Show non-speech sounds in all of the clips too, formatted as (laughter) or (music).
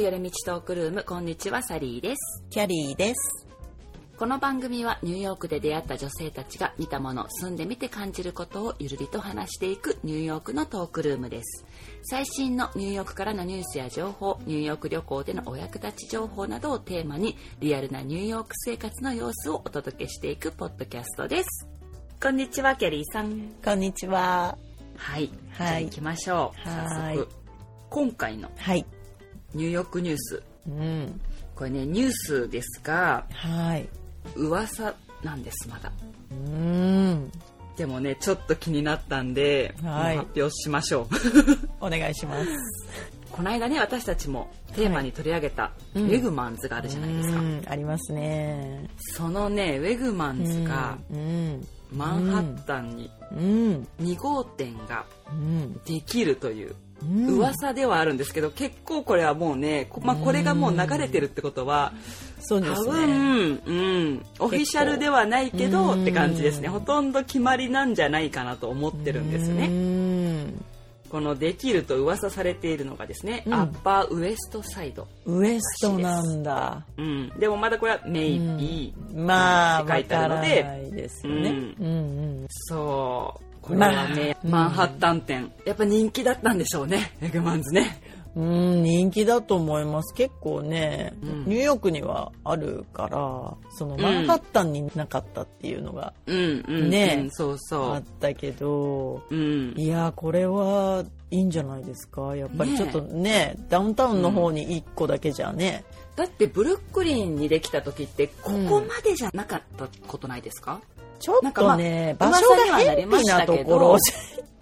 ク寄り道トークルームこんにちはサリーです。キャリーです。この番組はニューヨークで出会った女性たちが見たもの住んでみて感じることをゆるりと話していくニューヨークのトークルームです。最新のニューヨークからのニュースや情報ニューヨーク旅行でのお役立ち情報などをテーマにリアルなニューヨーク生活の様子をお届けしていくポッドキャストです。こんにちはキャリーさん。こんにちは。はい、はい。じゃあ行きましょう。はい。早速今回のはい。ニューヨークニュースうん。これねニュースですがはい。噂なんですまだうん。でもねちょっと気になったんで、はい発表しましょう (laughs) お願いします。この間ね私たちもテーマに取り上げた、うんウェグマンズがあるじゃないですか、うんありますね。そのねウェグマンズがうん。マンハッタンにうん。2号店がうん。できるといううん。噂ではあるんですけど結構これはもうね、こまあ、これがもう流れてるってことはそうです多ね。分、うん、オフィシャルではないけどうんって感じですねほとんど決まりなんじゃないかなと思ってるんですね。ね。このできると噂されているのがですね、うんアッパーウエストサイド、ウエストなんだ。うん、でもまだこれはメイビー、まあ、って書いてあるのわでですよね。ううんうん。そうこれはね、まあマンハッタン店。やっぱ人気だったんでしょうねエグマンズね。うん、人気だと思います。結構ね、うん。ニューヨークにはあるから、そのマンハッタンになかったっていうのがねうんそうあそったけど、う、うん、いや、これはいいんじゃないですか。やっぱりねちょっとね、ダウンタウンの方に1個だけじゃね。だってブルックリンにできた時ってここまでじゃなかったことないですか、ちょっとね、場所が偏僻なところ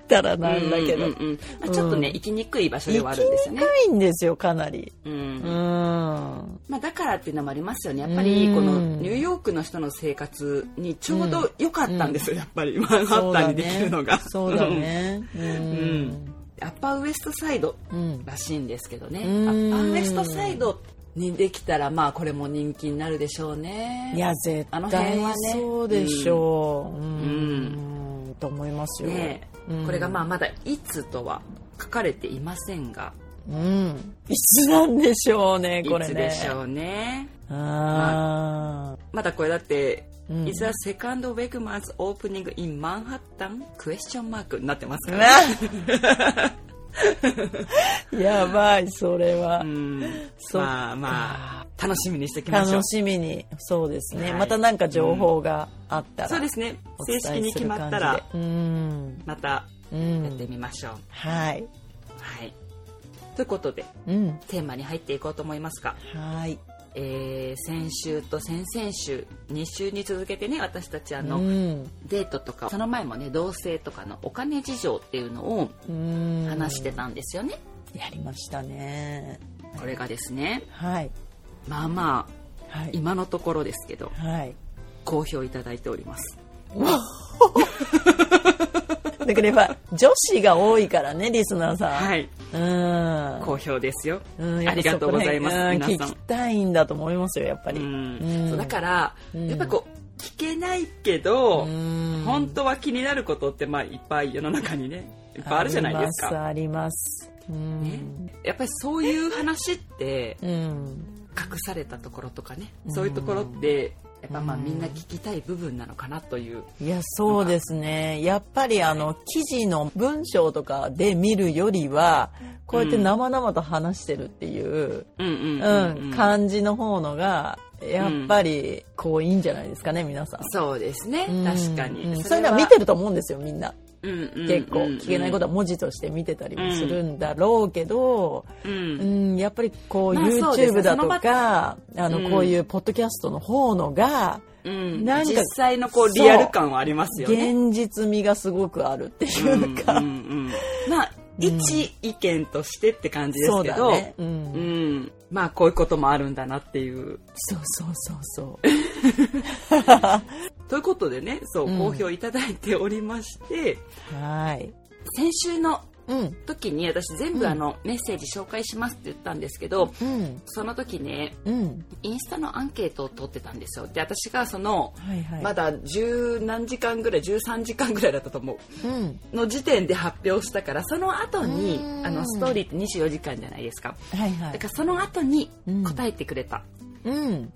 たらなんだけど、うんうんうんまあちょっとね、うん行きにくい場所で行きはあるんですよねにくいんですよ、かなり。うん。うん。まあ、だからっていうのもありますよね。やっぱりうん。このニューヨークの人の生活にちょうど良かったんですよ、やっぱり。マンハッタンにできるのが。そうだね。ううん。ん。アッパーウエストサイドうん。らしいんですけどね、うん。アッパーウエストサイドにできたらまあこれも人気になるでしょうね。いや、絶あの辺対はねそうでしょう。うん。と思いますよ。ねうんこれがまあまだいつとは書かれていませんが、うん。いつなんでしょうね、これいつね。でしょうね。あまだこれだって、うん Is a second Wegmans opening in Manhattan? クエスチョンマークになってますあ。から。(laughs) (laughs) やばい、それはう。んそまあまあ楽しみにしていきましょう楽。しみに。そうですね。はいまたなんか情報があったら。そうですね。お正式に決まったら。またうやってん。みましょう。はい。はい。ということでうん。テーマに入っていこうと思いますが、はい。えー先週と先々週2週に続けてね私たちあの、うん。デートとかその前もね同棲とかのお金事情っていうのをうん。話してたんですよね。やりましたね。これがですねはい。まあまあはい。今のところですけどはい。好評いただいております。だからやっぱ女子が多いからね、リスナーさん。はい、うん。好評ですよ。うんありがとうございます皆さんうん聞きたいんだと思いますよ、やっぱり。うんだから、うんやっぱりこう聞けないけど、うん本当は気になることってまあいっぱい世の中にねいっぱいあるじゃないですか。あります。ね、やっぱりそういう話ってうん。隠されたところとかね、そういうところってやっぱまあみんな聞きたい部分なのかなという。いや、そうですね。やっぱりあの、記事の文章とかで見るよりは、こうやって生々と話してるっていう、感じの方のが、やっぱり、こういいんじゃないですかね、皆さん。そうですねうん確かに、うんそういうのは見てると思うんですよ、みんな。うんうんうん結構、聞けないことは文字として見てたりもするんだろうけど、ううんん、やっぱりこう、YouTube だとその場か、あの、うんこういうポッドキャストの方のが、うんなんか実際のこうリアル感はありますよね。現実味がすごくあるっていうか、うんうんうんまあ一意見としてって感じですけど、ね。う。うんん、まあこういうこともあるんだなっていう。そうそうそうそう。(laughs) ということでねそううん。好評いただいておりまして、はい。先週のうん。時に私全部あの、メッセージ紹介しますって言ったんですけどうん。その時ねうん。インスタのアンケートを取ってたんですよ。で私がその、はいはい。まだ十何時間ぐらい13時間ぐらいだったと思ううん。の時点で発表したからその後にうん。あのストーリーって24時間じゃないですか。はいはい。だからその後にうん。答えてくれた、うん。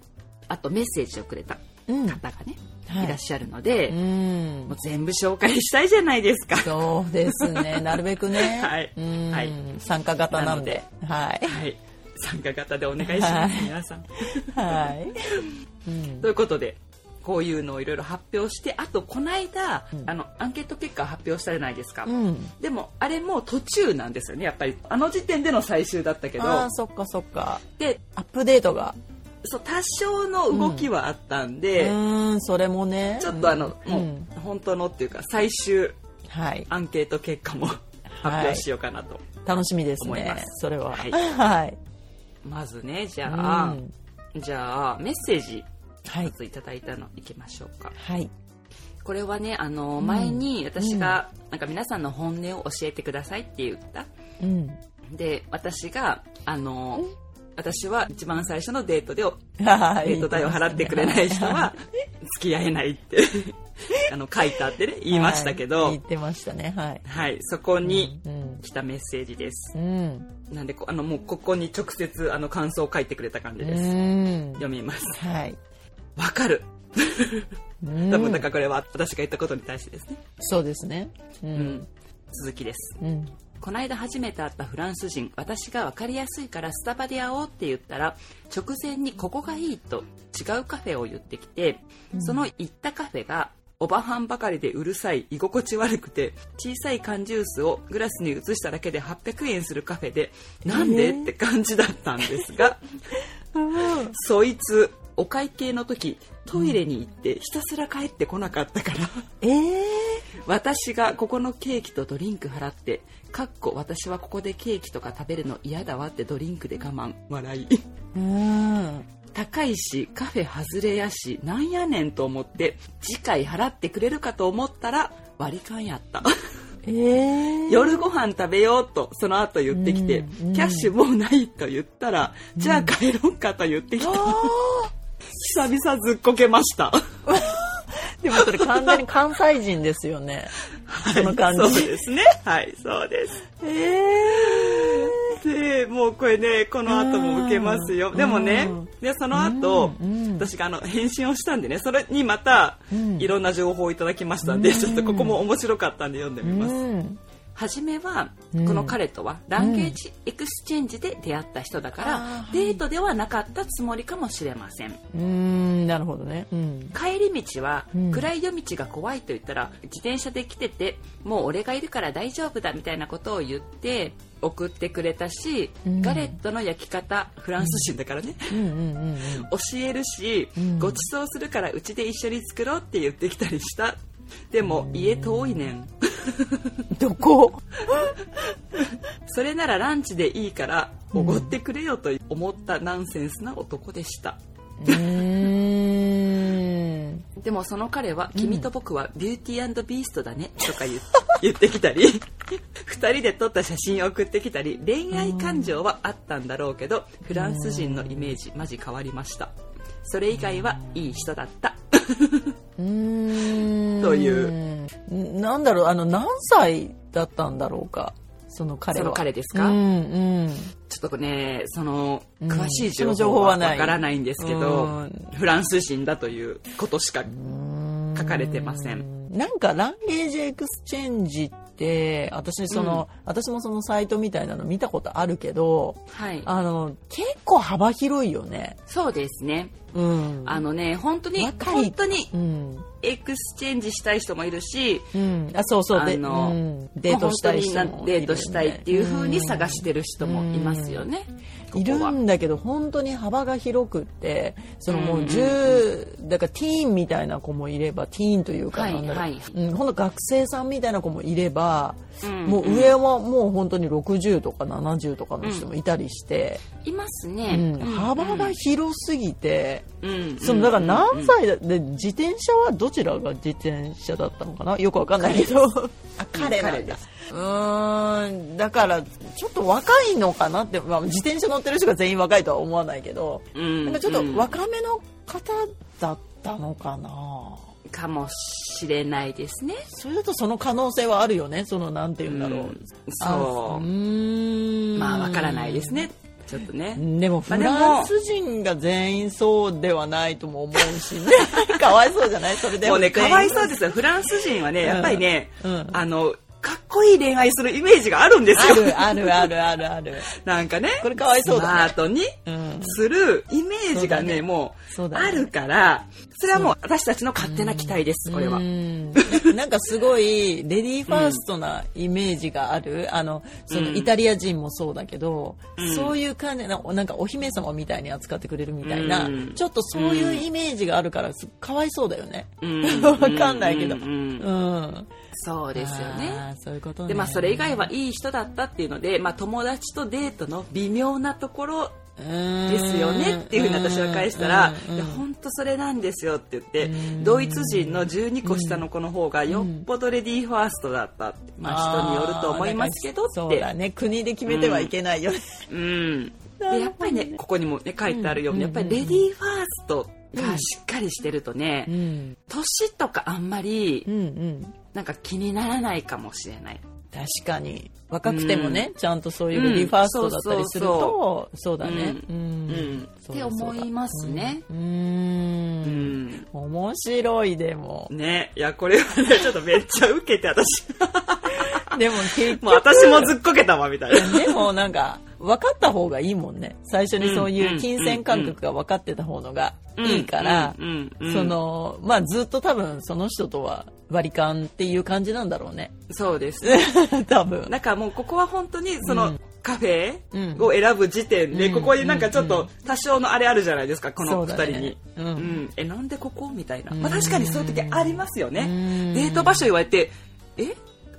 あとメッセージをくれたうん。方がね、はいい、らっしゃるので、うんもう全部紹介したいじゃないですか。そうですね。(laughs) なるべくね。はいうんはい参加型なんで。はい。はい、参加型でお願いします、はい皆さん。はい。う (laughs) んということでこういうのをいろいろ発表してあとこの間、うんあのアンケート結果を発表したじゃないですか、うん。でもあれも途中なんですよねやっぱりあの時点での最終だったけどそっかそっか。でアップデートが。そう多少の動きはあったんうで、ーん、それもね。ちょっとあの、うんもう、うん本当のっていうか最終はい。アンケート結果も発表しようかなと、楽しみですね。それは。はいはい。まずねじゃうあ、んじゃあメッセージはい一ついただいたのいきましょうかはい。これはねあのん前に私が、なんか皆さんの本音を教えてくださいって言ったうん。で私があの私は一番最初のデートではい。デート代を払ってくれない人は付き合えないって (laughs) あの書いてあってね言いましたけど、はい言ってましたね。はい。はい、そこにうん。来たメッセージです。うん。なんでこあのもうここに直接あの感想を書いてくれた感じうです。ん。読みます。はい。わかる。うん多分だからこれは私が言ったことに対してですね。そうですね。ううんん。続きです。うん。この間初めて会ったフランス人私が分かりやすいからスタバで会おうって言ったら直前にここがいいと違うカフェを言ってきて、その行ったカフェがおばはんばかりでうるさい居心地悪くて小さい缶ジュースをグラスに移しただけで800円するカフェでなんで、えーって感じだったんですがそいつお会計の時トイレに行ってひたすら帰ってこなかったから。ええ私がここのケーキとドリンク払ってかっこ私はここでケーキとか食べるの嫌だわってドリンクで我慢。笑いうん。高いしカフェ外れやしなんやねんと思って次回払ってくれるかと思ったら割り勘やった。ええ (laughs) 夜ご飯食べようとその後言ってきて、うんうん。キャッシュもうないと言ったら、じゃあ帰ろうかと言ってきた、久々ずっこけました。(laughs) でもそれ完全に関西人ですよね。その感じ。そうですね。はいそうです。えでもうこれねこの後も受けますよ。うん。でもねうんでその後、私があの返信をしたんでねそれにまたうん。いろんな情報をいただきましたんで、うん。ちょっとここも面白かったんで読んでうみます、ん。初めはうん。この彼とは language exchange で出会った人だから、デートではなかったつもりかもしれません。うん、なるほどね。うん。帰り道はうん。暗い夜道が怖いと言ったら自転車で来ててもう俺がいるから大丈夫だみたいなことを言って送ってくれたし、うん。ガレットの焼き方フランス人だからね、教えるし、うん。ごちそうするからうちで一緒に作ろうって言ってきたりしたでも家遠いねんうん。どこ？それならランチでいいからおごってくれよと思ったナンセンスな男でした、うーん。でもその彼は「君と僕はビューティービーストだね」とか言ってきたり2人で撮った写真を送ってきたり恋愛感情はあったんだろうけどフランス人のイメージマジ変わりましたそれ以外はいい人だった。という。なんだろう、あの、何歳だったんだろうか？その彼は。その彼ですか？うんうん。ちょっとねそのうん詳しい情報はわからないんですけどうんフランス人だということしか書かれてませんなんか language exchange って私その、私もそのサイトみたいなの見たことあるけどはいあの結構幅広いよね。そうですねうん。あのね本当に本当にうん。 exchange したい人もいるしうん。あそうそうで、あのうんデートしたい人も本当にデートしたいっていう風に探ししてる人もいますよね。こいるんだけど本当に幅が広くってそのもううんうん10だからティーンみたいな子もいればティーンというかはいなんだろう、はい。うん、ほんと学生さんみたいな子もいれば、うんもう上はもう本当に60とか70とかの人もいたりして、いますうね。ん幅が広すぎて、うんそのだから何うん歳だで自転車はどちらが自転車だったのかな？よくわかんないけど。あ彼なんですうーんだからちょっと若いのかなって、まあ、自転車乗ってる人が全員若いとは思わないけど、うんなんかちょっと若めの方だったのかな、かもしれないですね。それだとその可能性はあるよねそのなんて言うんだろう、うんあそう。うーん。まあわからないですね。ちょっとね。でもフランス人が全員そうではないとも思うしね。(laughs) かわいそうじゃない？それでも。うねかわいそうでですよ。フランス人はねやっぱりね、うん。あのかっこいい恋愛するイメージがあるんですよ。あるあるあるあるある。なんかねこれかわいそうだね。スマートにうん。するイメージがね,、そうだね。もそうあるからそれはもう私たちの勝手な期待です、これはう。んなんかすごいレディーファーストなイメージがある、あのそのうんイタリア人もそうだけど、うんそういう感じななんかお姫様みたいに扱ってくれるみたいな、うんちょっとそういうイメージがあるからすかわいそうだよね。うん (laughs) わかんないけど。うん。そうですよね。そういうことね。でまあそれ以外はいい人だったっていうので、まあ、友達とデートの微妙なところでですよねっていうふうに私は返したら「うんいや本当それなんですよ」って言ってうん。ドイツ人の12個下の子の方がよっぽどレディーファーストだったってまあ人によると思いますけどって。そうだね。国で決めてはいけないよね、うん、でなるほどねやっぱりねここにもね書いてあるように、うん。やっぱりレディーファーストがしっかりしてるとね、うん。年とかあんまりうんうん。なんか気にならないかもしれない。確かに若くてもね、ちゃんとそういうレディーファーストだったりすると、そうだね。ううん。って思いますね。うん。ん。面白いでも。ね。いやこれはね (laughs) ちょっとめっちゃウケて私。(laughs) でも結局。もう私もずっこけたわみたいな。でもなんか分かった方がいいもんね。最初にそういう金銭感覚が分かってた方のがいいから、うんうんうん。そのまあずっと多分その人とは割り勘っていう感じなんだろうね。そうです。(laughs) 多分。なんかもうここは本当にその、うん。カフェうんを選ぶ時点で、うん。ここになんかちょっと多少のあれあるじゃないですか、この二そうだね。人に。うん。うん。え、なんでここ？みたいな。うん。まあ確かにそういう時ありますよね。うん。デート場所言われて、え？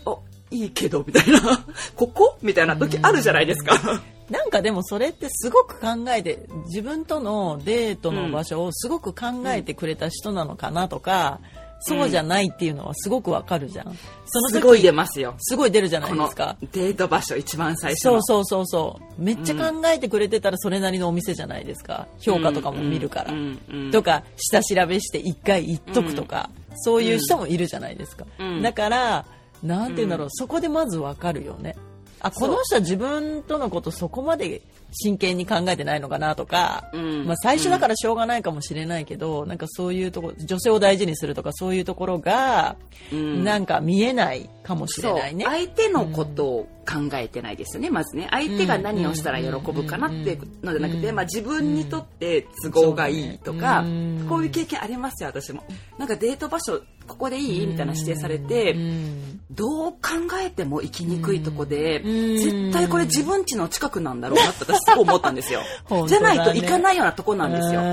あ、いいけど、みたいな。(laughs) ここ？みたいな時あるじゃないですか。なんかでもそれってすごく考えて自分とのデートの場所をすごく考えてくれた人なのかなとか、そうじゃないっていうのはすごくわかるじゃん。その時すごい出ますよ。すごい出るじゃないですか。デート場所一番最初の。そうそうそうそう。めっちゃ考えてくれてたらそれなりのお店じゃないですか。評価とかも見るから。うんうんうんとか下調べして一回言っとくとか、そういう人もいるじゃないですか。うんだからなんて言うんだろう、そこでまずわかるよね。あこの人は自分とのことそこまで真剣に考えてないのかなとか、うん。まあ、最初だからしょうがないかもしれないけど、なんかそういうところ女性を大事にするとかそういうところが、うん。なんか見えないかもしれないね。相手のことを考えてないですよね、まずね。相手が何をしたら喜ぶかなっていうのじゃなくて、うん。まあ、自分にとって都合がいいとか、こういう経験ありますよ私も。なんかデート場所ここでいいみたいな指定されて、うん。どう考えても行きにくいとこで、うん。絶対これ自分家の近くなんだろうなって私 (laughs) すごい思ったんですよ。本当じゃないと行かないようなとこなんですよ。う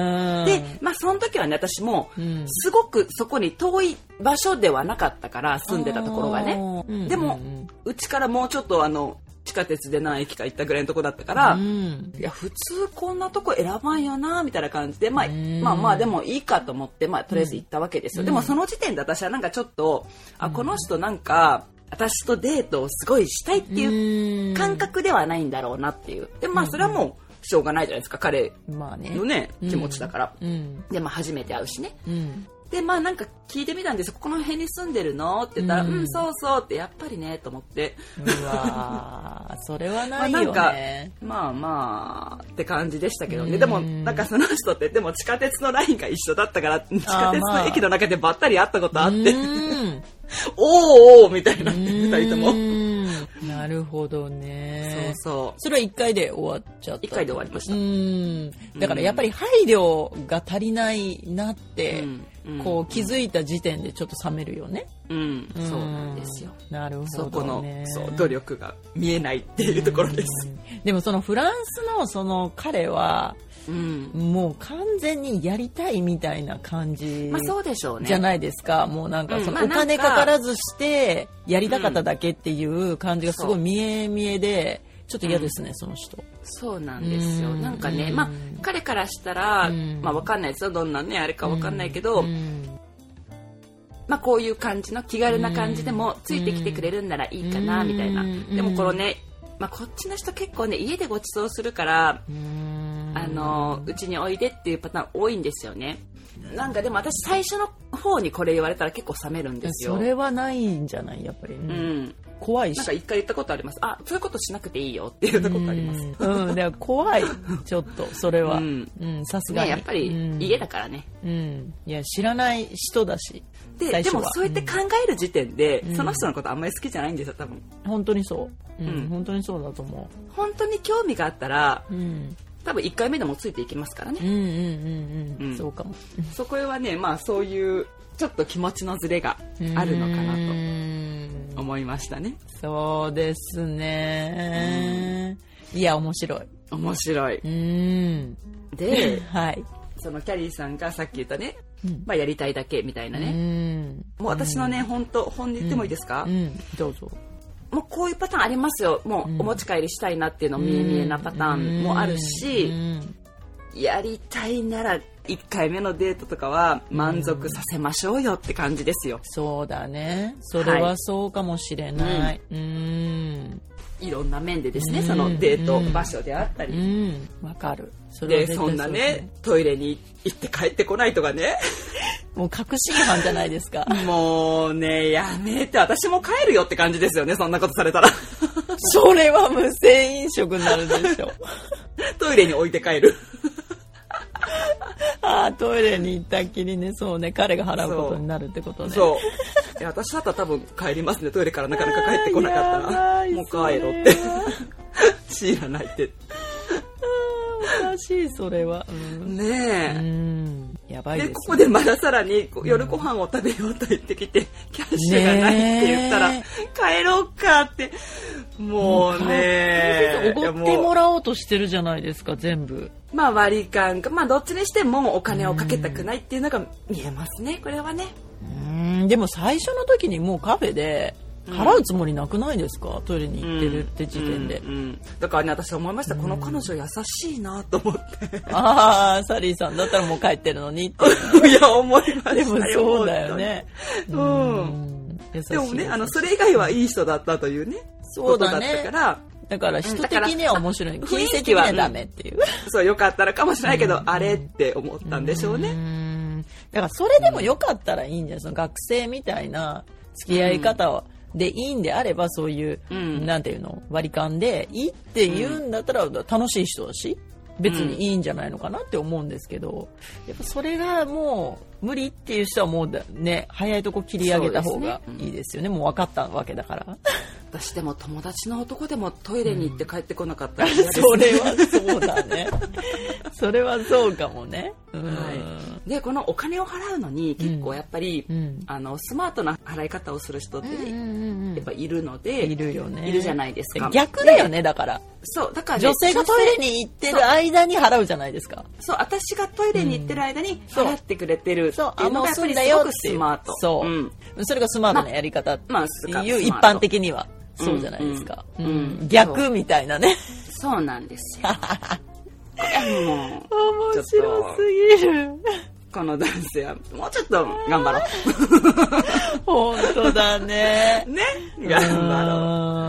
ん。でまあその時はね私もうん。すごくそこに遠い場所ではなかったから住んでたところがねうんでもうんうちからもうちょっとあの地下鉄で何駅か行ったぐらいのとこだったから、うん。いや普通こんなとこ選ばんよなみたいな感じで、まあ、んまあまあでもいいかと思って、まあ、とりあえず行ったわけですよ、でもその時点で私はなんかちょっとあこの人なんか私とデートをすごいしたいっていう感覚ではないんだろうなっていう。でまあそれはもうしょうがないじゃないですか彼まあね。のね気持ちだから、うん。でまあ初めて会うしね。うんでまあなんか聞いてみたんですここの辺に住んでるのって言ったら「ううんん、そうそう」ってやっぱりねと思って。うわー。(laughs) それはまないよあなんかねまあまあって感じでしたけどね、うん。でもなんかその人ってでも地下鉄のラインが一緒だったから地下鉄まあの駅の中でばったり会ったことあって、うん (laughs) おーおーみたいな二人とも、うんなるほどね。そうそそれは1回で終わっちゃった。一回で終わりました。うん。だからやっぱり配慮が足りないなって、うんうんこう気づいた時点でちょっと冷めるよね、ううん。そうなんですよ。なるほど、ね、そこのそう努力が見えないっていうところです。でもそのフランスのその彼はうん。もう完全にやりたいみたいな感じまあそうでしょうね。じゃないですか。もうなんかうん。そのお金かからずしてやりたかっただけっていう感じがすごい見え見えでちょっと嫌ですね、その人。そうなんですよ。うん。なんかねうん。まあ彼からしたらうん。まあわかんないですよ。どんなねあれかわかんないけどうん。まあ、こういう感じの気軽な感じでもついてきてくれるんならいいかなみたいな。うん。でもこのね、まあ、こっちの人結構ね家でご馳走するからあのうちにおいでっていうパターン多いんですよね。なんかでも私最初の方にこれ言われたら結構冷めるんですよ。それはないんじゃないやっぱり、うん怖いし。なんか一回言ったことあります。あそういうことしなくていいよって言ったことあります。うん、うん、怖い。ちょっとそれは。さすがに、ねやっぱりうん。家だからね、うん。いや知らない人だし。ででもそうやって考える時点で、うん。その人のことあんまり好きじゃないんですよ多分。本当にそう、うん。うん。本当にそうだと思本当に興味があったらう、うん、多分1回目でもついていきますからね。うんうんうんうん、うん。そうかも。そこへはねまあそういうちょっと気持ちのズレがあるのかななと思いましたね。そうですね、いや面白い。面白い。うん。で (laughs) はい、そのキャリーさんがさっき言ったね、うん。まあ、やりたいだけみたいなうね、ん。もう私のね本当本音言ってもいいですか、うん。どうぞ。もうこういうパターンありますよ。もうお持ち帰りしたいなっていうの見え見えなパターンもあるし、うん。やりたいなら1回目のデートとかは満足させましょうよって感じですよ。そうだね。それはそうかもしれない、うん。いろんな面でですね、うん。そのデート場所であったうり。ん。わかる。そで、絶対そんなね、トイレに行って帰ってこないとかね。(laughs) もう確信犯じゃないですか。(laughs) もうね、やめて、私も帰るよって感じですよね、そんなことされたら。(laughs) それは無性飲食になるでしょトイレに置いて帰る。(laughs) ああトイレに行ったきりねそうね彼が払うことになるってことねそう。いや私だったら多分帰りますね、トイレからなかなか帰ってこなかったら。(laughs) いもう帰ろうってそれは。(laughs) 知らないって。おかしいそれはうん、ねうえ。ん、やばいでですここでまださらに夜ご飯を食べようと言ってきて、キャッシュがないって言ったら、ね帰ろうかって。もうねおごってもらおうとしてるじゃないですか全部。まあ割り勘か。まあどっちにしてもお金をかけたくないっていうのが見えますねこれはねうん。でも最初の時にもうカフェで払うつもりなくないですか、トイレに行ってるって時点で、うんうんだからね私思いました。この彼女優しいなと思って。ああサリーさんだったらもう帰ってるのにって。(laughs) いや思いましたでもそうだよね。うん。でもねあのそれ以外はいい人だったというねそうだね。ったから。だから人的には面白い。だから金銭的にはダメっていう。そうよかったらかもしれないけど、あれって思ったんでしょううねん。だからそれでもよかったらいいんじゃない？その学生みたいな付き合い方でいいんであればそういう、うん。なんていうの割り勘でいいって言うんだったら楽しい人だし別にいいんじゃないのかなって思うんですけどやっぱそれがもう無理っていう人はもうだね早いとこ切り上げた方がいいですよね。もう分かったわけだから。私でも友達の男でもトイレに行って帰ってこなかったら嫌です (laughs) それはそうだね。それはそうかもね。うん、はい、でこのお金を払うのに結構やっぱり、うん。あのスマートな払い方をする人ってね、うんうんうん。やっぱいるのでいるよね。いるじゃないですか。逆だよねだから。そうだから、ね、女性がトイレに行ってる間に払うじゃないですか。そう私がトイレに行ってる間に払ってくれてる。っていうのがやっぱりすごくスマート。そう、ん。それがスマートなやり方っていう一般的には。そうじゃないですか、うん。うん。うん逆みたいなね。そうなんですよ (laughs) 面白すぎる。この男性はもうちょっと頑張ろ (laughs) (laughs) 本当だね。うね頑張ろ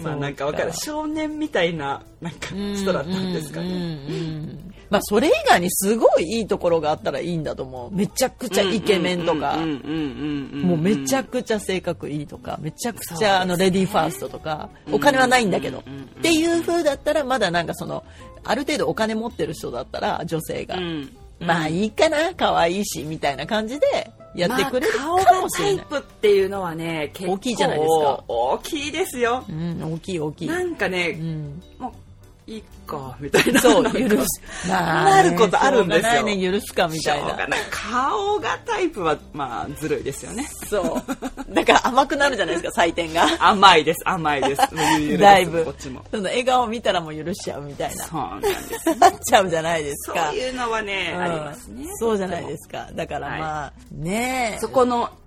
う。まあなんかわかる。少年みたいななんか人だったんですかうんうんねうん。まあそれ以外にすごいいいところがあったらいいんだと思う。めちゃくちゃイケメンとか。もうめちゃくちゃ性格いいとか。めちゃくちゃあのレディーファーストとか。お金はないんだけど。っていう風だったらまだなんかそのある程度お金持ってる人だったら女性が。うん。まあいいかな可愛いしみたいな感じでやってくれるかもしれない。プっていうのはね結構大きいじゃないですか。大きいですよ。うん大きい大きい。なんかね、うん。もういいかみたいな。そう許す。(laughs) なることあるんですよ。ね許すかみたいな。顔がタイプはまあずるいですよね。そう。だから甘くなるじゃないですか (laughs) 採点が。甘いです甘い (laughs) です。だいぶ。こっちも。その笑顔見たらもう許しちゃうみたいな。そうなんです。なっちゃうじゃないですそうか。いうのはね、うん。ありますね。そうじゃないですか。だからまあ、ねえ。そこのうん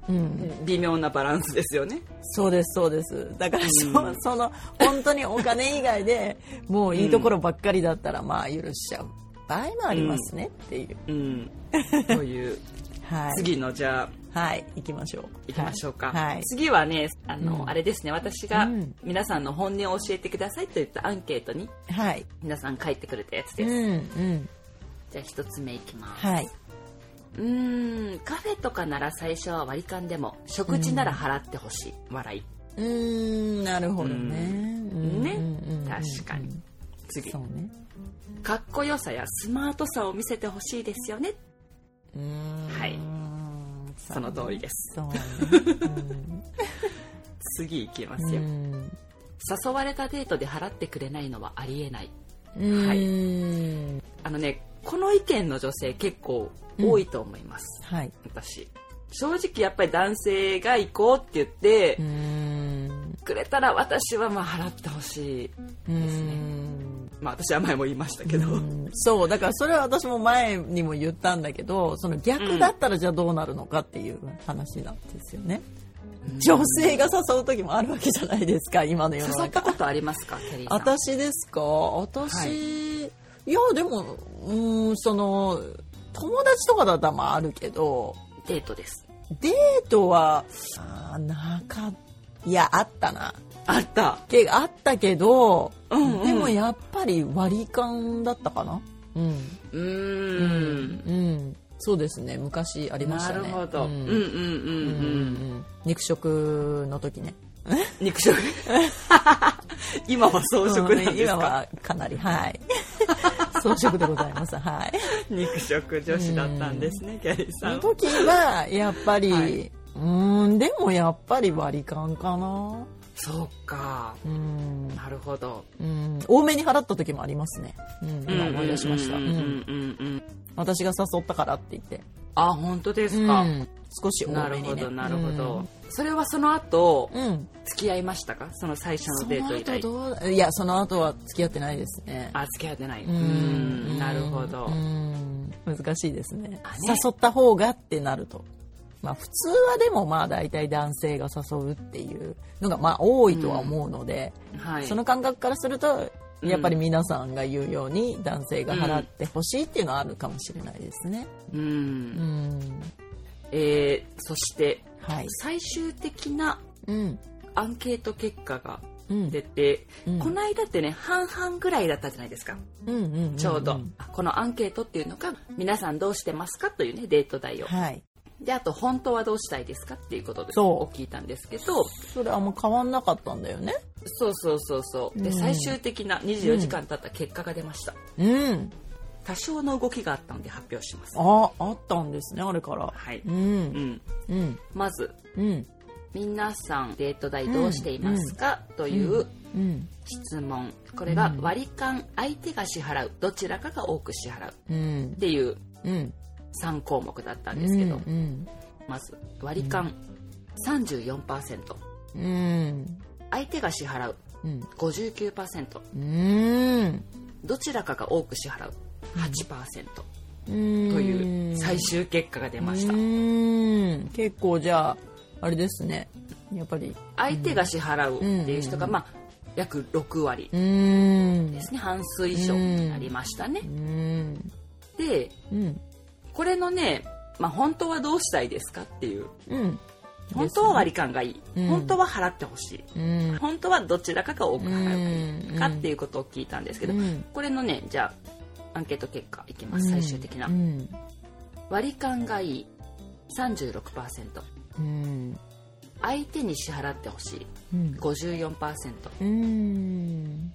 微妙なバランスですよね。そうですそうです。だからそ,、うん。その本当にお金以外でもういいところばっかりだったらまあ許しちゃう。場合もありますねっていう、うん。(laughs) という。はい。次のじゃあ。はい行きましょう。行きましょうか、はい。次はねあの、うん。あれですね。私がうん。皆さんの本音を教えてくださいといったアンケートにはい。皆さん書いてくれたやつうんです、うん。じゃあ一つ目いきます、はいうーんカフェとかなら最初は割り勘でも食事なら払ってほしい、笑い。うーんなるほどね。うん。ね。うんうん確かに。次。そうね。かっこよさやスマートさを見せてほしいですよね。はい。その通りです。ね。(laughs) 次いきまうすよ、ん。誘われたデートで払ってくれないのはありえない。うん。はい。うん。あのねこの意見の女性結構多いと思います、はい。私。正直やっぱり男性が行こうって言ってくれたら私はまあ払ってほしいですね。まあ私は前も言いましたけど、うん。そうだからそれは私も前にも言ったんだけどその逆だったらじゃあどうなるのかっていう話なんですよね、女性が誘う時もあるわけじゃないですか今の世の誘った中ことありますかケリーさん？私ですか？私、、はいやでもうんその友達とかだったらまああるけどデートです。デートはあーなかいやあったな。あった。けあったけど、うんうん。でもやっぱり割り勘だったかな。うん。うーん。うん、そうですね。昔ありましなたね。るほど、ううんん、うんうんうん。うんうん肉食の時ね。肉食。(laughs) 今は装飾なんですか、今はかなりはい装飾でございます。はい。肉食女子だったんですね、キャリーさん。その時はやっぱり、はい。うーんでもやっぱり割り勘かなそうか。うん。なるほど。うん。多めに払った時もありますね、うん、今思い出しました、うん。うん。うんうんうん私が誘ったからって言って、あ本当ですか、うん。少し多なるめにね。ほどなるほど、それはその後うん、うん付き合いましたか？その最初そのデート以来。の後どうだいやその後は付き合ってないですね。あ付き合ってない、ううんんなるほど、うん。難しいですね。あね。誘った方がってなるとまあ普通はでもまあ大体男性が誘うっていうのがまあ多いとは思うので、はいその感覚からするとうんやっぱり皆さんが言うように男性が払ってほしいっていうのはあるかもしれないですね。うん、うん、えーそしてはい。最終的なうん。アンケート結果がうん。出て、うんこの間ってね半々ぐらいだったじゃないですかうんうんうんんちょうど、あこのアンケートっていうのが皆さんどうしてますかというねデート代をはい。であと本当はどうしたいですかっていうことでそう聞いたんですけどそれあんま変わんなかったんだよね。そうそうそうそうで、うん最終的な24時間経った結果が出ました、うん。多少の動きがあったので発表しますあ、あったんですね、あれから。はい、う。うんん、うん。まずうん。皆さんデート代どうしていますか、といううん。質問これが割り勘相手が支払うどちらかが多く支払ううんっ。ていううん。3項目だったんですけど、うん。まず割り勘34%うん。相手が支払ううん。59%うん。どちらかが多く支払う8%とという最終結果が出ました。うん。結構じゃああれですね。やっぱり。相手が支払うっていう人がうん。まあ約6割。うん。ですね。半数以上になりましたね。うん。でうんこれのねまあ本当はどうしたいですかっていう。うん。本当は割り勘がいい、うん。本当は払ってほしい。うん。本当はどちらかが多く払うかうん。っていうことを聞いたんですけど、うん。これのねじゃあアンケート結果いきます。最終的な、うん。割り勘がいい。36%うん相手に支払ってほしい。うん。54%うん。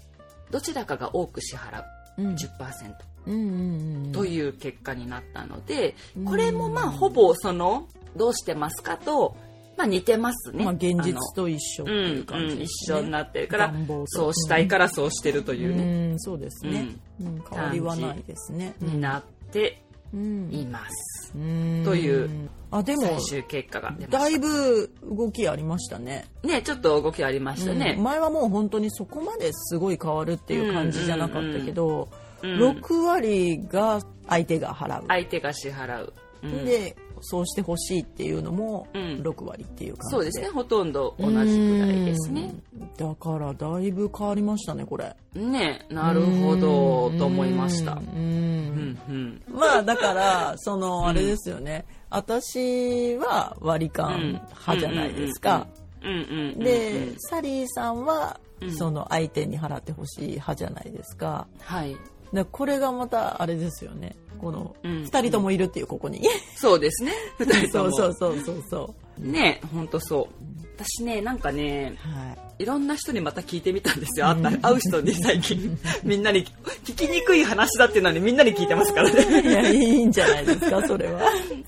どちらかが多く支払う。うん。10%うんうんという結果になったのでうんこれもまあほぼそのどうしてますかと、まあ、似てますね。まあ現実と一緒ってうんいう感じうん、ですね一緒になってるからそうしたいからそうしてるという。ね、うんそうですね。うん。変わりはないですね。になってうん。います。うん。というあでも最終結果が出まだいしぶ動きありましたね。た。ねちょっと動きありましたね。うん。前はもう本当にそこまですごい変わるっていう感じじゃなかったけど、うん6割が相手が払う、相手が支払う。うん。でそうしてほしいっていうのもうん。6割っていう感じで、そうですね。ほとんど同じくらいですね。うん。だからだいぶ変わりましたねこれ。ねなるほどと思いました。ううんんうん。まあだからそのあれですよね、私は割り勘派じゃないですか。うん。うんうんうん。で、サリーさんはうんその相手に払ってほしい派じゃないですか。はい。でこれがまたあれですよね。このうん二人ともいるっていうここに。そうですね。二人とそうも。(laughs) そうそうそうそねほんとそう。私ね、なんかね、う。はい。いろんな人にまた聞いてみたんですよ。会う人に最近、(laughs) みんなに、聞きにくい話だっていうのにみんなに聞いてますからね。いや、いいんじゃないですか、それは。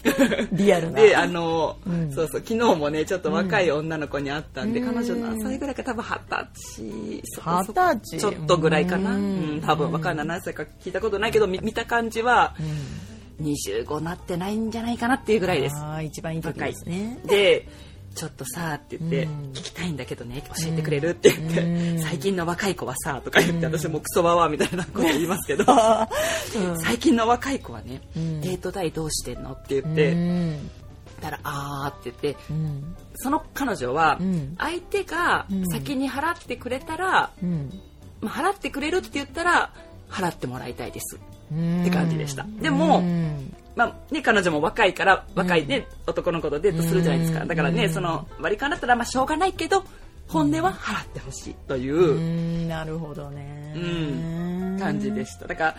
(laughs) リアルな。で、あの、うんそうそう、昨日もね、ちょっと若い女の子に会ったんで、うん彼女何歳ぐらいか多分二十歳、ちょっとぐらいかな。ううんん、多分わかんない。何歳か聞いたことないけど、み見た感じは、うん25なってないんじゃないかなっていうぐらいです。ああ、一番いい時ですね。で、ちょっとさって言って、うん。聞きたいんだけどね教えてくれるって言って、うん。最近の若い子はさとか言って、私もクソババアみたいなこと言いますけど、うん。最近の若い子はね、うん。デート代どうしてんのって言って、うん。たらあーって言ってうん。その彼女はうん相手がうん先に払ってくれたら、うんまあ、払ってくれるって言ったら払ってもらいたいです。うんって感じでした。でもうんまあね、彼女も若いから若いね、男の子とデートするじゃないですか。うん。だからね、うん。その割り勘だったらまあしょうがないけど本音は払ってほしいといううん。なるほどね。うん。感じでした。だから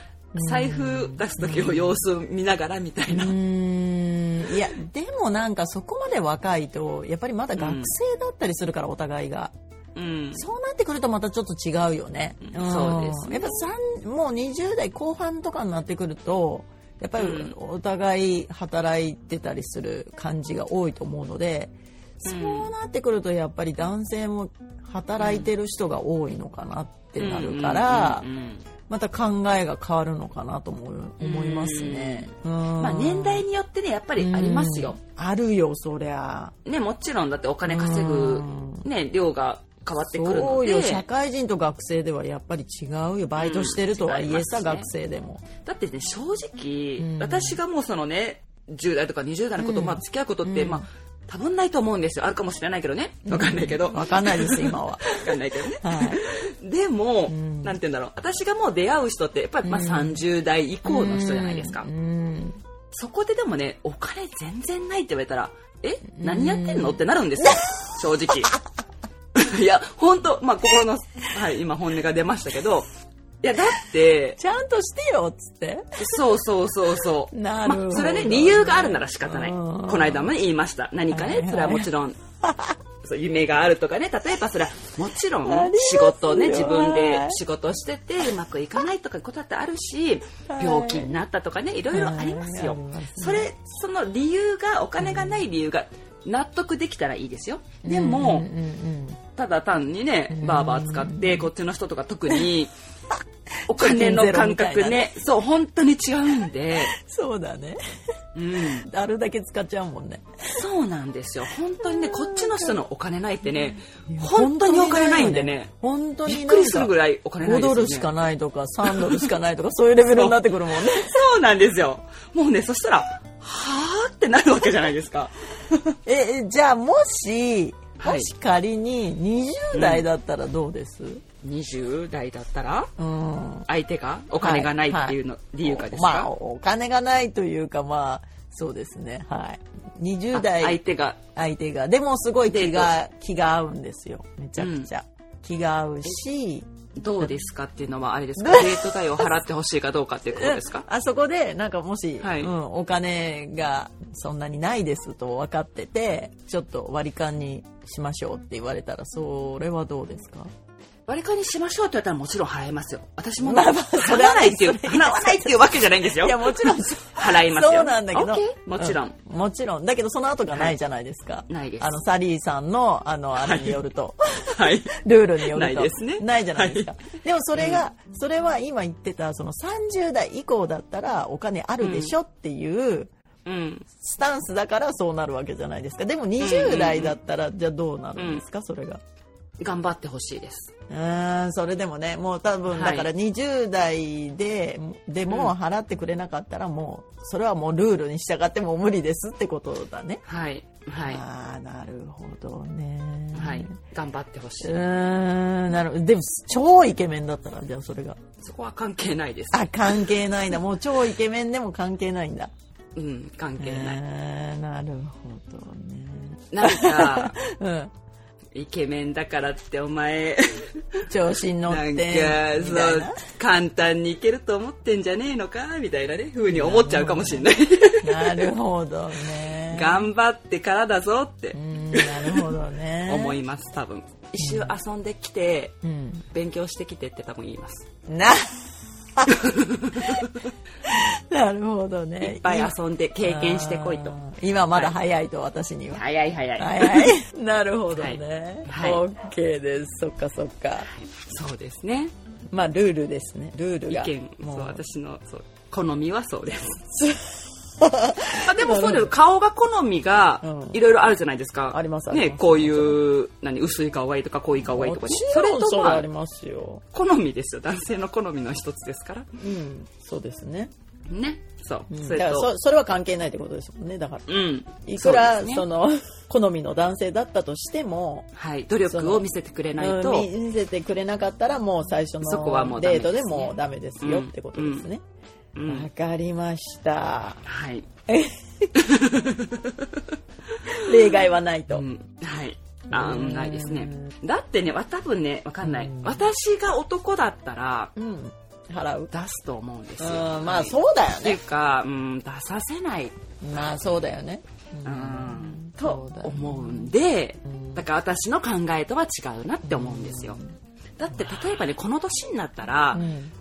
財布出す時を様子見ながらみたいな、うん。いやでもなんかそこまで若いとやっぱりまだ学生だったりするからお互いが、うん、そうなってくるとまたちょっと違うよね、うん。そうですね。やっぱ三もう20代後半とかになってくるとやっぱりうん。お互い働いてたりする感じが多いと思うので、そうなってくるとやっぱり男性も働いてる人が多いのかなってなるから、また考えが変わるのかなと思う思いますね。ままあ年代によってねやっぱりありますよ、あるよそりゃ。ねもちろんだってお金稼ぐうん。ね量が変わってくるのそうよ。で社会人と学生ではやっぱり違うよ。バイトしてるとはいえさ、うんね。学生でも。だってね正直、うん。私がもうそのね10代とか20代のこと、うん。まあ付き合うことって、うん。まあ多分ないと思うんですよ。あるかもしれないけどね。わかんないけど、わかんないです今は。(laughs) わかんないけどね。はい。でも、ん。なんて言うんだろう。私がもう出会う人ってやっぱりまあうん30代以降の人じゃないですか、うん。そこででもねお金全然ないって言われたらえ？何やってんの？ってなるんですよ。正直 (laughs) (laughs) いや本当まあ心の、はい、今本音が出ましたけどいやだってちゃんとしてよっつって。そうそうそうそう。なるほどまあ、それはね、理由があるなら仕方ない。うんこの間もね、言いました。何かはいはい、ねそれはもちろん、(laughs) そう夢があるとかね、例えばそれはもちろん仕事をね、自分ではい仕事をしててうまくいかないとかいうことだってあるし、はい病気になったとかね、いろいろありますよはい。それ、その理由が、お金がない理由が納得できたらいいですよ。でも、うんうんうんただ単にねうん。バーバー使ってこっちの人とか特に (laughs) お金の感覚ねそう本当に違うんで、そうだね。うん、あるだけ使っちゃうもんね。そうなんですよ。本当にねこっちの人のお金ないってね本当にお金ないんでね。本当にびっくりするぐらいお金ない5ですよね。ドルしかないとか3ドルしかないとかそういうレベルになってくるもんね。(laughs) そうなんですよ。もうねそしたらはあってなるわけじゃないですか。(laughs) え、じゃあもし、はいもし仮に20代だったらどうです、20代だったら？うん、相手がお金がないっていうの、は理由かですまあ、か、お金がないというか、まあ、そうですね。はい。20あ代。相手が。相手が、でもすごい気が、気が合うんですよ。めちゃくちゃ。気が合うし、どうですかっていうのはあれですか？デート代を払ってほしいかどうかっていうことですか？あそこでなんかもし、はい。うん、お金がそんなにないですと分かっててちょっと割り勘にしましょうって言われたらそれはどうですか？割り勘にしましょうって言われたらもちろん払いますよ。私も、払わないっていう、払わないっていうわけじゃないんですよ。いやもちろん。払いますよ。そうなんだけど？もちろん。うもちろん。だけどその後がないじゃないですか、ないです。あのサリーさんのあのあれによると、はい。ルールによると。ないですね。ないじゃないですか、でもそれが、それは今言ってたその30代以降だったらお金あるでしょっていううん。スタンスだからそうなるわけじゃないですか。でも20代だったらじゃあどうなるんですか、それが頑張ってほしいです。うーんそれでもねもう多分はいだから20代で、でも払ってくれなかったらもうそれはもうルールに従ってもう無理ですってことだね。はい。はい。ああなるほどね。はい。頑張ってほしい。んなるでも超イケメンだったらじゃあそれがそこは関係ないです。あ関係ないんだもう超イケメンでも関係ないんだ。うん関係ない、えーなるほどね。なんか (laughs) うん。イケメンだからってお前調子に乗って。なんかそうな簡単にいけると思ってんじゃねえのかみたいなね風に思っちゃうかもしれないなるほどね。頑張ってからだぞってうん、なるほどね。思います多分一周遊んできてうん。勉強してきてって多分言いますな、(laughs) なるほどね。いっぱい遊んで経験してこいと今まだ早いと、私には。早い早い、早い。(laughs) なるほどね。はいオッケーです。そっかそっか。そうですねまあ、ルールですね。ルールが。意見もう私のそう好みはそうです (laughs) あでもそうです顔が好みがうん。いろいろあるじゃないですか、ありますねこういう何薄い顔がいいとか濃い顔がいいとかそれと。好みですよ。男性の好みの一つですから。うん。そうですね。ね。そう、うん。それと。だからそそれは関係ないってことですもんね。だから。うん。いくらそ,、ね。の好みの男性だったとしても、はい。努力を見せてくれないと、うん見せてくれなかったらもう最初そこはものデートでもうダメですよってことですね。うんわかりました。はい、(laughs) 例外はないと。うん、はい。あうんないですね。だってねわ多分ねわかんない、うん。私が男だったらうん。払う。出すと思うんですうよ、ん、まあはいそうだよっていうね。か、うん、出させない、まあそうだよね。うん、と思うんで、うん。だから私の考えとは違うなって思うんですよ。だって例えばねこの年になったら、うん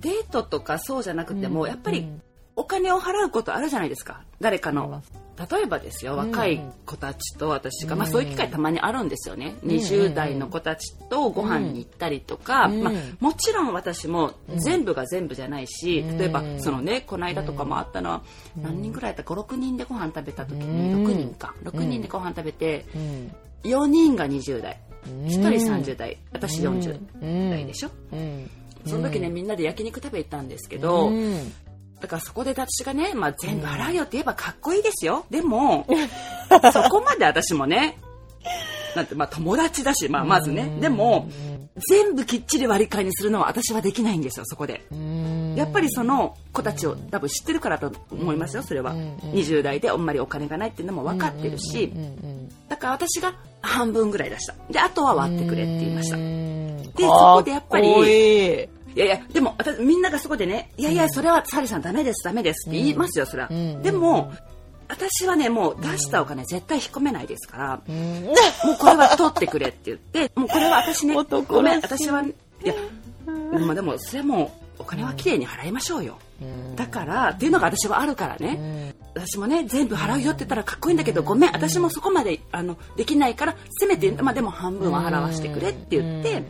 デートとかそうじゃなくても、うんやっぱりうんお金を払うことあるじゃないですか。誰かの。例えばですよ若い子たちと私が、まあ、うん。そういう機会たまにあるんですよね、ん20代の子たちとご飯に行ったりとか、うんまあ、もちろん私も全部が全部じゃないし、うん。例えばそのねこの間とかもあったのは何人ぐらいだった？か6人でご飯食べた時にうん。6人か。6人でご飯食べてうん。4人が20代。うん。1人30代私40代でしょ？うんその時ねみんなで焼肉食べ行ったんですけど、うんだからそこで私がね、まあ、全部払うよって言えばかっこいいですよ。でも、(laughs) そこまで私もね、なんて、まあ友達だし、まあまずね。でも、全部きっちり割り勘にするのは私はできないんですよ、そこで。うんやっぱりその子たちを多分知ってるからと思いますよ、それは。20代であんまりお金がないっていうのも分かってるしう、んだから私が半分ぐらい出した。で、あとは割ってくれって言いました。うんでそこでやっぱりいやいや、でも、私、みんながそこでね、いやいや、それは、サリさんダメです、ダメですって言いますよ、それは。うんでも、私はね、もう出したお金絶対引っ込めないですから、うん。もうこれは取ってくれって言って、もうこれは私ね、ごめん、私は、いや、まあでも、それはもう、お金はきれいに払いましょうよ。だから、っていうのが私はあるからね、私もね、全部払うよって言ったらかっこいいんだけど、ごめん、私もそこまで、あの、できないから、せめて、まあでも半分は払わしてくれって言って、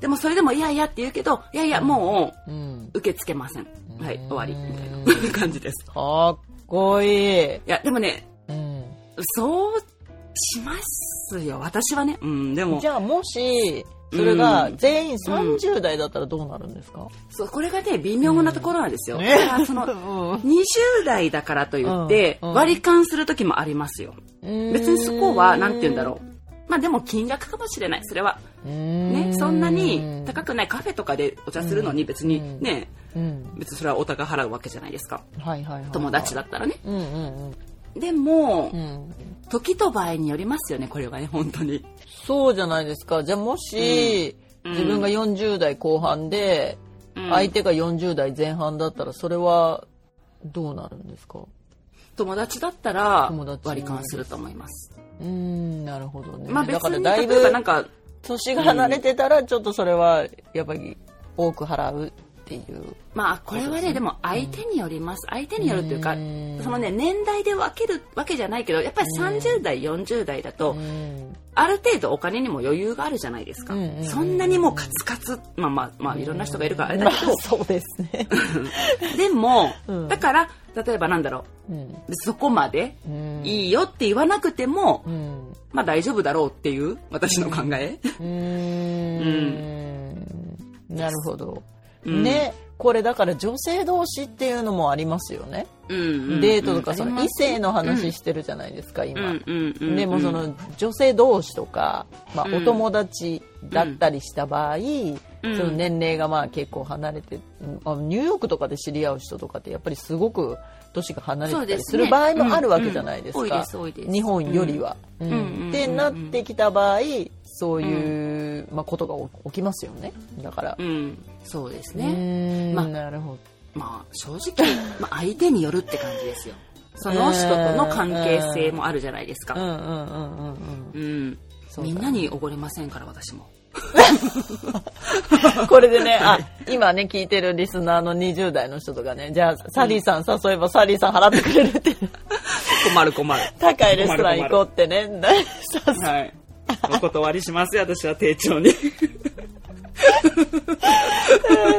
でもそれでも、いやいやって言うけど、いやいや、もう、うんうん受け付けません。はい、終わり。みたいな感じです。(laughs) かっこいいいや、でもね、うんそうしますよ。私はね。うん、でもじ、ゃあもしそれが全員30代だったらどうなるんですか？そう、これがね、微妙なところなんですよ。うんだから、その、(laughs) うん20代だからといって、うんうん割り勘する時もありますよ。別にそこは、なんて言うんだろうう。まあでも金額かもしれない。それは。ねね、そんなに高くないカフェとかでお茶するのに別にね、うん。別にそれはお互い払うわけじゃないですか。友達だったらね。うんうんでもう、ん。時と場合によりますよね、これはね、本当に。そうじゃないですか。じゃあもしうん。自分が40代後半でうん。相手が40代前半だったらそれはどうなるんですか？友達だったら割り勘すると思います。うーんなるほどねまあ別だからに、だいぶなんか、年が離れてたらちょっとそれはやっぱり多く払うっていう。まあこれはね、でも相手によります。相手によるというかうん、そのね、年代で分けるわけじゃないけど、やっぱり30代、40代だと、うんある程度お金にも余裕があるじゃないですか。そんなにもうカツカツ、まあまあまあいろんな人がいるからあれだけまあ (laughs) そうですね。ど、でもうん、だから、例えばなんだろう。ん。う、そこまでうん。いいよって言わなくてもう、ん。まあ大丈夫だろうっていう私の考え。うーん。なるほど、うん。ねこれだから女性同士っていうのもありますよね。うんデートとかその異性の話してるじゃないですか、今。うんうんうんでもその女性同士とか、まあ、うん。お友達だったりした場合、ん。その年齢がまあ結構離れて、うんあニューヨークとかで知り合う人とかってやっぱりすごく年が離れてたりする場合もあるわけじゃないですか。です多いです。日本よりは。ってなってきた場合そういう、まあ、ことが起きますよね。だから。うん。そうですうねまあなるほど。まあ正直、(laughs) まあ、相手によるって感じですよ。その人との関係性もあるじゃないですか。うん。うん。うん。うん。うん。うん。そうだね。みんなにおごれませんから私も (laughs) これでね、あ、今ね、聞いてるリスナーの20代の人とかね、じゃあ、サリーさん誘えばサリーさん払ってくれるって、(laughs) 困る困る。高いレストラン行こうってね、さはい。お断りしますよ私は丁重に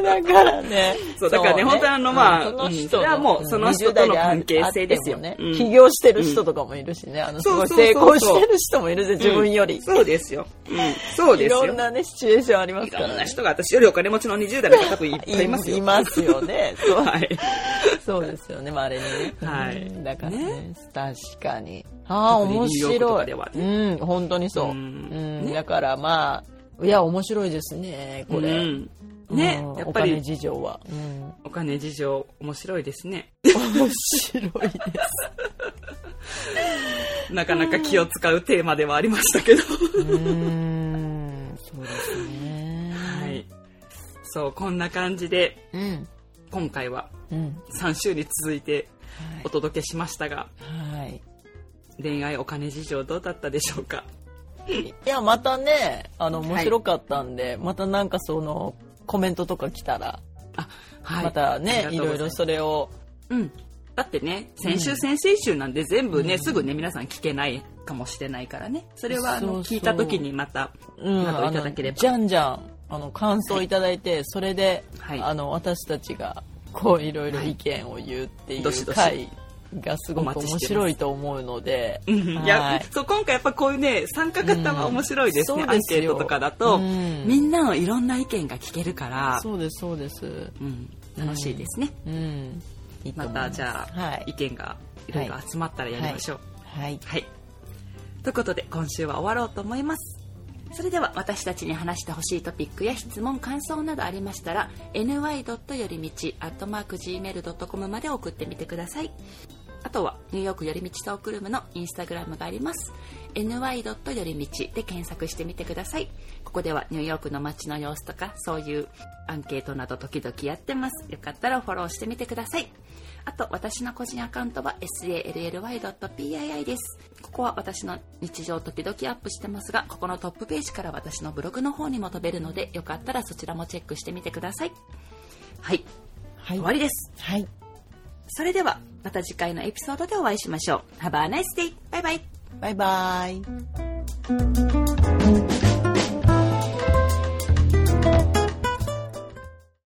だからね。そうだからね本当にあのまあそのうん人それはもうその人との関係性ですよ。20代であってもうん。ね。起業してる人とかもいるしね、あの、すごい成功してる人もいるし、自分より。そうですよ、うん、そういですよ。ろんなね、シチュエーションありますいからね。ろんな人が私よりお金持ちの20代の方 (laughs) いっぱいいますよ。いますよね。そう。はい。そうですよね、まれにね。はい。うん。だからね、ね。確かに。ああ、面白い。うん、本当にそう。ううん。ん、だからまあ、いや、面白いですね、これ。うんねうんやっぱりお金事情は。うん、お金事情面白いですね面白いです。(laughs) なかなか気を使うテーマではありましたけどうーん、そうですね。はいそうこんな感じでうん。今回はうん。3週に続いてお届けしましたがはい。恋愛お金事情どうだったでしょうか？いや、またね、あの、面白かったんで、またなんかその、コメントとか来たら、あはい。またね、いろいろそれを、うん。だってね先週先々週なんで全部ね、すぐね皆さん聞けないかもしれないからね。それはあの聞いた時にまたうん、などあいただければ。のじゃんじゃんあの感想いただいて、それで、はい。あの私たちがこういろいろ意見を言うっていう回がすごく面白いと思うので、うん。いやはい。そう今回やっぱこういうね参加型は面白いですね、うんアンケートとかだと、そうん。みんなのいろんな意見が聞けるから。そうですそうです、うん、楽しいですね、うん、またじゃあ、はい。意見がいろいろ集まったらやりましょう。はい。はい、ということで今週は終わろうと思います。それでは私たちに話してほしいトピックや質問感想などありましたら ny. よりみち gmail.com まで送ってみてくださいあとはニューヨークよりみちトークルームのインスタグラムがあります。ny. よりみちで検索してみてください。ここではニューヨークの街の様子とかそういうアンケートなど時々やってます。よかったらフォローしてみてください。あと私の個人アカウントは sally.pii です。ここは私の日常時々アップしてますがここのトップページから私のブログの方にも飛べるのでよかったらそちらもチェックしてみてください。はい。はい。終わりです。はいそれではまた次回のエピソードでお会いしましょう。Have a nice day! バイバイ。バイバイ。